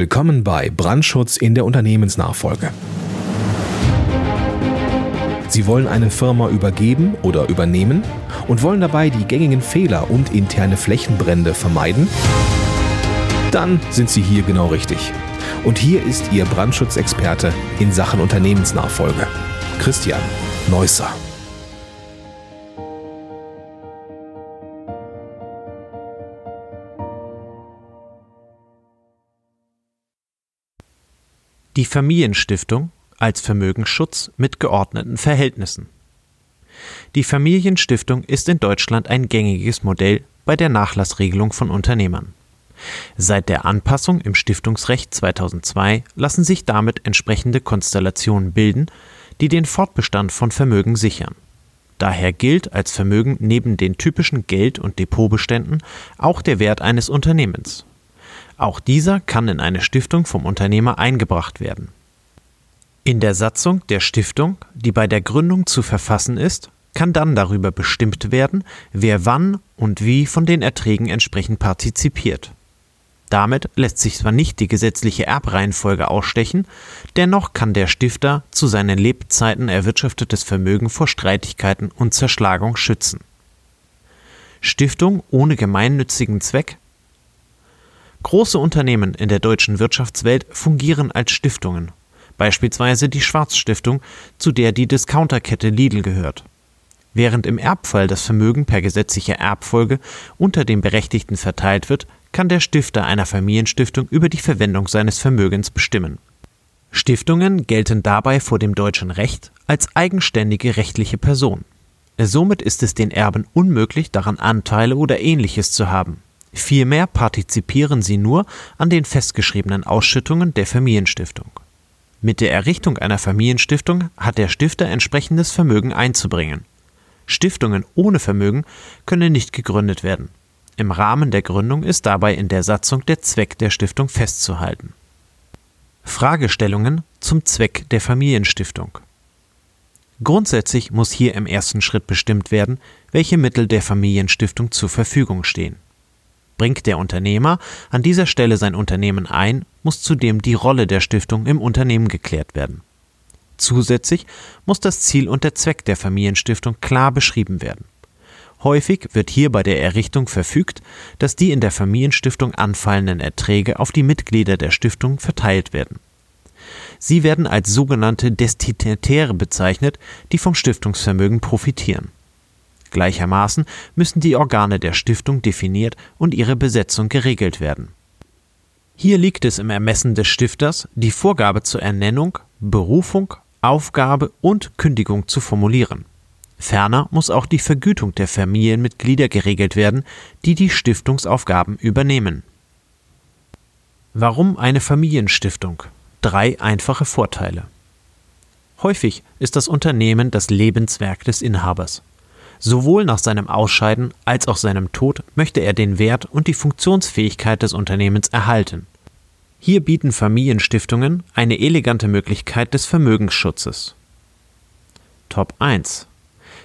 Willkommen bei Brandschutz in der Unternehmensnachfolge. Sie wollen eine Firma übergeben oder übernehmen und wollen dabei die gängigen Fehler und interne Flächenbrände vermeiden? Dann sind Sie hier genau richtig. Und hier ist Ihr Brandschutzexperte in Sachen Unternehmensnachfolge, Christian Neusser. Die Familienstiftung als Vermögensschutz mit geordneten Verhältnissen. Die Familienstiftung ist in Deutschland ein gängiges Modell bei der Nachlassregelung von Unternehmern. Seit der Anpassung im Stiftungsrecht 2002 lassen sich damit entsprechende Konstellationen bilden, die den Fortbestand von Vermögen sichern. Daher gilt als Vermögen neben den typischen Geld- und Depotbeständen auch der Wert eines Unternehmens. Auch dieser kann in eine Stiftung vom Unternehmer eingebracht werden. In der Satzung der Stiftung, die bei der Gründung zu verfassen ist, kann dann darüber bestimmt werden, wer wann und wie von den Erträgen entsprechend partizipiert. Damit lässt sich zwar nicht die gesetzliche Erbreihenfolge ausstechen, dennoch kann der Stifter zu seinen Lebzeiten erwirtschaftetes Vermögen vor Streitigkeiten und Zerschlagung schützen. Stiftung ohne gemeinnützigen Zweck Große Unternehmen in der deutschen Wirtschaftswelt fungieren als Stiftungen, beispielsweise die Schwarz-Stiftung, zu der die Discounterkette Lidl gehört. Während im Erbfall das Vermögen per gesetzlicher Erbfolge unter den Berechtigten verteilt wird, kann der Stifter einer Familienstiftung über die Verwendung seines Vermögens bestimmen. Stiftungen gelten dabei vor dem deutschen Recht als eigenständige rechtliche Person. Somit ist es den Erben unmöglich, daran Anteile oder ähnliches zu haben. Vielmehr partizipieren sie nur an den festgeschriebenen Ausschüttungen der Familienstiftung. Mit der Errichtung einer Familienstiftung hat der Stifter entsprechendes Vermögen einzubringen. Stiftungen ohne Vermögen können nicht gegründet werden. Im Rahmen der Gründung ist dabei in der Satzung der Zweck der Stiftung festzuhalten. Fragestellungen zum Zweck der Familienstiftung. Grundsätzlich muss hier im ersten Schritt bestimmt werden, welche Mittel der Familienstiftung zur Verfügung stehen. Bringt der Unternehmer an dieser Stelle sein Unternehmen ein, muss zudem die Rolle der Stiftung im Unternehmen geklärt werden. Zusätzlich muss das Ziel und der Zweck der Familienstiftung klar beschrieben werden. Häufig wird hier bei der Errichtung verfügt, dass die in der Familienstiftung anfallenden Erträge auf die Mitglieder der Stiftung verteilt werden. Sie werden als sogenannte Destinatäre bezeichnet, die vom Stiftungsvermögen profitieren. Gleichermaßen müssen die Organe der Stiftung definiert und ihre Besetzung geregelt werden. Hier liegt es im Ermessen des Stifters, die Vorgabe zur Ernennung, Berufung, Aufgabe und Kündigung zu formulieren. Ferner muss auch die Vergütung der Familienmitglieder geregelt werden, die die Stiftungsaufgaben übernehmen. Warum eine Familienstiftung? Drei einfache Vorteile. Häufig ist das Unternehmen das Lebenswerk des Inhabers. Sowohl nach seinem Ausscheiden als auch seinem Tod möchte er den Wert und die Funktionsfähigkeit des Unternehmens erhalten. Hier bieten Familienstiftungen eine elegante Möglichkeit des Vermögensschutzes. Top 1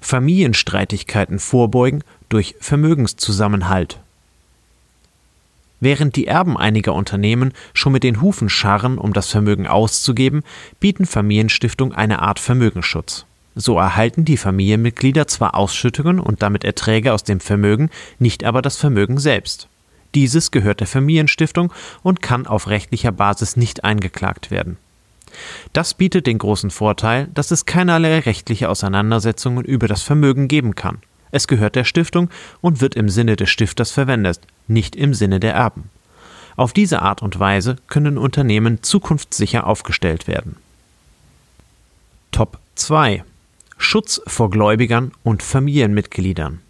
Familienstreitigkeiten vorbeugen durch Vermögenszusammenhalt. Während die Erben einiger Unternehmen schon mit den Hufen scharren, um das Vermögen auszugeben, bieten Familienstiftungen eine Art Vermögensschutz. So erhalten die Familienmitglieder zwar Ausschüttungen und damit Erträge aus dem Vermögen, nicht aber das Vermögen selbst. Dieses gehört der Familienstiftung und kann auf rechtlicher Basis nicht eingeklagt werden. Das bietet den großen Vorteil, dass es keinerlei rechtliche Auseinandersetzungen über das Vermögen geben kann. Es gehört der Stiftung und wird im Sinne des Stifters verwendet, nicht im Sinne der Erben. Auf diese Art und Weise können Unternehmen zukunftssicher aufgestellt werden. Top 2 Schutz vor Gläubigern und Familienmitgliedern.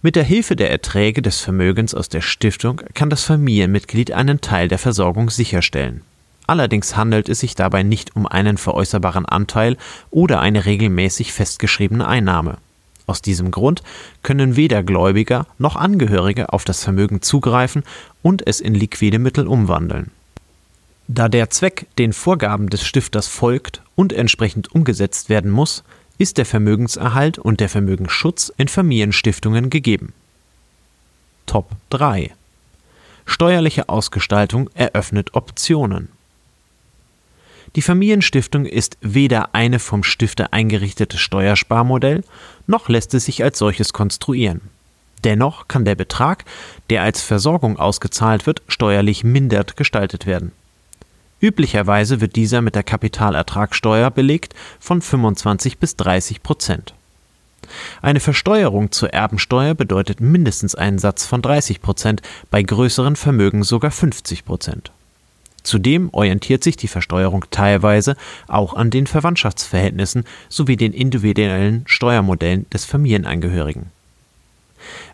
Mit der Hilfe der Erträge des Vermögens aus der Stiftung kann das Familienmitglied einen Teil der Versorgung sicherstellen. Allerdings handelt es sich dabei nicht um einen veräußerbaren Anteil oder eine regelmäßig festgeschriebene Einnahme. Aus diesem Grund können weder Gläubiger noch Angehörige auf das Vermögen zugreifen und es in liquide Mittel umwandeln. Da der Zweck den Vorgaben des Stifters folgt und entsprechend umgesetzt werden muss, ist der Vermögenserhalt und der Vermögensschutz in Familienstiftungen gegeben. Top 3 Steuerliche Ausgestaltung eröffnet Optionen. Die Familienstiftung ist weder eine vom Stifter eingerichtete Steuersparmodell, noch lässt es sich als solches konstruieren. Dennoch kann der Betrag, der als Versorgung ausgezahlt wird, steuerlich mindert gestaltet werden. Üblicherweise wird dieser mit der Kapitalertragssteuer belegt von 25 bis 30 Prozent. Eine Versteuerung zur Erbensteuer bedeutet mindestens einen Satz von 30 Prozent, bei größeren Vermögen sogar 50 Prozent. Zudem orientiert sich die Versteuerung teilweise auch an den Verwandtschaftsverhältnissen sowie den individuellen Steuermodellen des Familienangehörigen.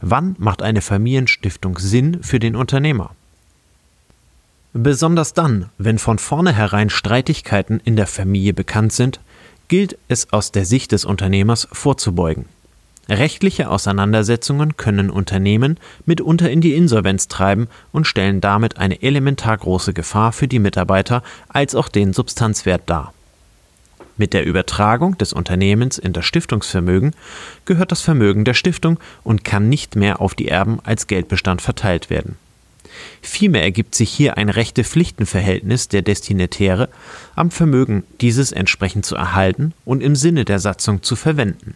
Wann macht eine Familienstiftung Sinn für den Unternehmer? Besonders dann, wenn von vornherein Streitigkeiten in der Familie bekannt sind, gilt es aus der Sicht des Unternehmers vorzubeugen. Rechtliche Auseinandersetzungen können Unternehmen mitunter in die Insolvenz treiben und stellen damit eine elementar große Gefahr für die Mitarbeiter als auch den Substanzwert dar. Mit der Übertragung des Unternehmens in das Stiftungsvermögen gehört das Vermögen der Stiftung und kann nicht mehr auf die Erben als Geldbestand verteilt werden. Vielmehr ergibt sich hier ein Rechte-Pflichten-Verhältnis der Destinatäre am Vermögen, dieses entsprechend zu erhalten und im Sinne der Satzung zu verwenden.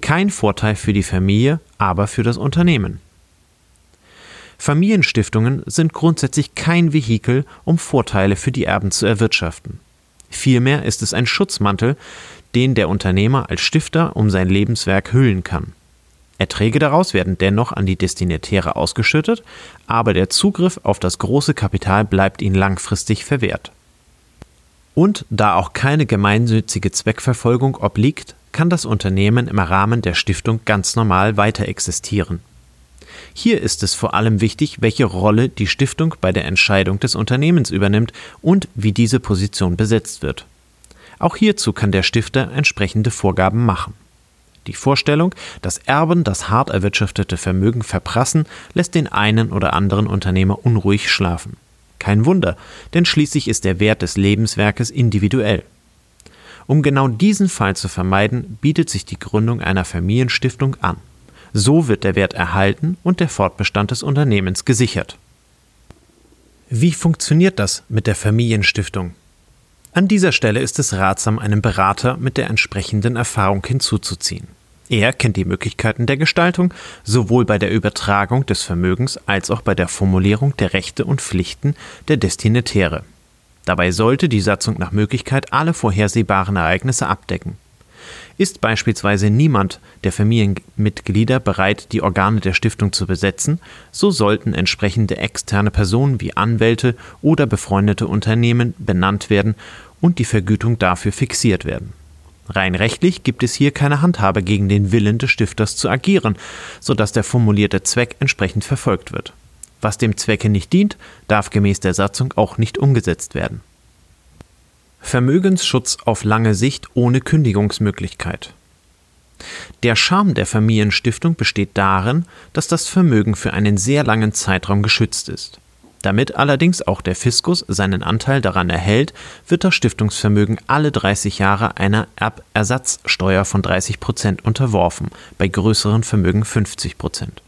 Kein Vorteil für die Familie, aber für das Unternehmen. Familienstiftungen sind grundsätzlich kein Vehikel, um Vorteile für die Erben zu erwirtschaften. Vielmehr ist es ein Schutzmantel, den der Unternehmer als Stifter um sein Lebenswerk hüllen kann. Erträge daraus werden dennoch an die Destinatäre ausgeschüttet, aber der Zugriff auf das große Kapital bleibt ihnen langfristig verwehrt. Und da auch keine gemeinnützige Zweckverfolgung obliegt, kann das Unternehmen im Rahmen der Stiftung ganz normal weiter existieren. Hier ist es vor allem wichtig, welche Rolle die Stiftung bei der Entscheidung des Unternehmens übernimmt und wie diese Position besetzt wird. Auch hierzu kann der Stifter entsprechende Vorgaben machen. Die Vorstellung, dass Erben das hart erwirtschaftete Vermögen verprassen, lässt den einen oder anderen Unternehmer unruhig schlafen. Kein Wunder, denn schließlich ist der Wert des Lebenswerkes individuell. Um genau diesen Fall zu vermeiden, bietet sich die Gründung einer Familienstiftung an. So wird der Wert erhalten und der Fortbestand des Unternehmens gesichert. Wie funktioniert das mit der Familienstiftung? An dieser Stelle ist es ratsam, einen Berater mit der entsprechenden Erfahrung hinzuzuziehen. Er kennt die Möglichkeiten der Gestaltung sowohl bei der Übertragung des Vermögens als auch bei der Formulierung der Rechte und Pflichten der Destinatäre. Dabei sollte die Satzung nach Möglichkeit alle vorhersehbaren Ereignisse abdecken. Ist beispielsweise niemand der Familienmitglieder bereit, die Organe der Stiftung zu besetzen, so sollten entsprechende externe Personen wie Anwälte oder befreundete Unternehmen benannt werden und die Vergütung dafür fixiert werden. Rein rechtlich gibt es hier keine Handhabe gegen den Willen des Stifters zu agieren, sodass der formulierte Zweck entsprechend verfolgt wird. Was dem Zwecke nicht dient, darf gemäß der Satzung auch nicht umgesetzt werden. Vermögensschutz auf lange Sicht ohne Kündigungsmöglichkeit. Der Charme der Familienstiftung besteht darin, dass das Vermögen für einen sehr langen Zeitraum geschützt ist. Damit allerdings auch der Fiskus seinen Anteil daran erhält, wird das Stiftungsvermögen alle 30 Jahre einer Erbersatzsteuer von 30 Prozent unterworfen, bei größeren Vermögen 50 Prozent.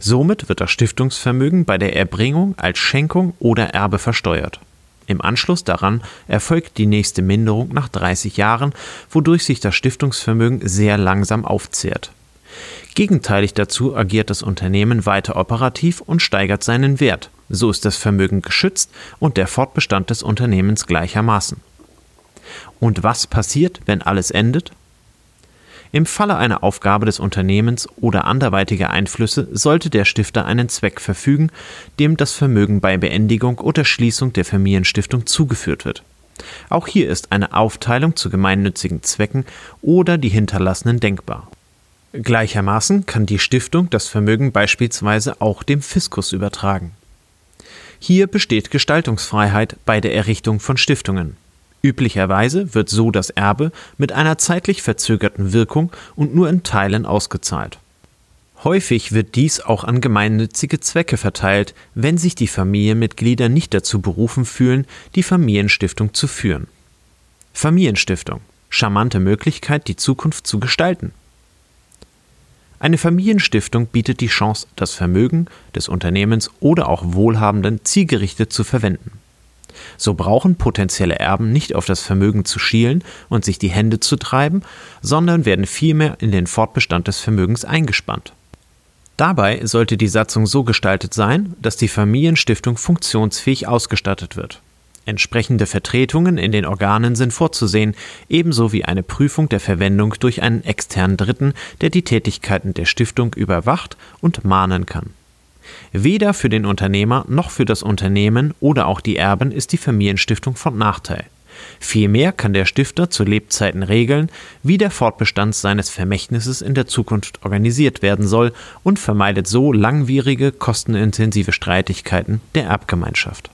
Somit wird das Stiftungsvermögen bei der Erbringung als Schenkung oder Erbe versteuert. Im Anschluss daran erfolgt die nächste Minderung nach 30 Jahren, wodurch sich das Stiftungsvermögen sehr langsam aufzehrt. Gegenteilig dazu agiert das Unternehmen weiter operativ und steigert seinen Wert. So ist das Vermögen geschützt und der Fortbestand des Unternehmens gleichermaßen. Und was passiert, wenn alles endet? Im Falle einer Aufgabe des Unternehmens oder anderweitiger Einflüsse sollte der Stifter einen Zweck verfügen, dem das Vermögen bei Beendigung oder Schließung der Familienstiftung zugeführt wird. Auch hier ist eine Aufteilung zu gemeinnützigen Zwecken oder die Hinterlassenen denkbar. Gleichermaßen kann die Stiftung das Vermögen beispielsweise auch dem Fiskus übertragen. Hier besteht Gestaltungsfreiheit bei der Errichtung von Stiftungen. Üblicherweise wird so das Erbe mit einer zeitlich verzögerten Wirkung und nur in Teilen ausgezahlt. Häufig wird dies auch an gemeinnützige Zwecke verteilt, wenn sich die Familienmitglieder nicht dazu berufen fühlen, die Familienstiftung zu führen. Familienstiftung. Charmante Möglichkeit, die Zukunft zu gestalten. Eine Familienstiftung bietet die Chance, das Vermögen des Unternehmens oder auch Wohlhabenden zielgerichtet zu verwenden. So brauchen potenzielle Erben nicht auf das Vermögen zu schielen und sich die Hände zu treiben, sondern werden vielmehr in den Fortbestand des Vermögens eingespannt. Dabei sollte die Satzung so gestaltet sein, dass die Familienstiftung funktionsfähig ausgestattet wird. Entsprechende Vertretungen in den Organen sind vorzusehen, ebenso wie eine Prüfung der Verwendung durch einen externen Dritten, der die Tätigkeiten der Stiftung überwacht und mahnen kann. Weder für den Unternehmer noch für das Unternehmen oder auch die Erben ist die Familienstiftung von Nachteil. Vielmehr kann der Stifter zu Lebzeiten regeln, wie der Fortbestand seines Vermächtnisses in der Zukunft organisiert werden soll und vermeidet so langwierige, kostenintensive Streitigkeiten der Erbgemeinschaft.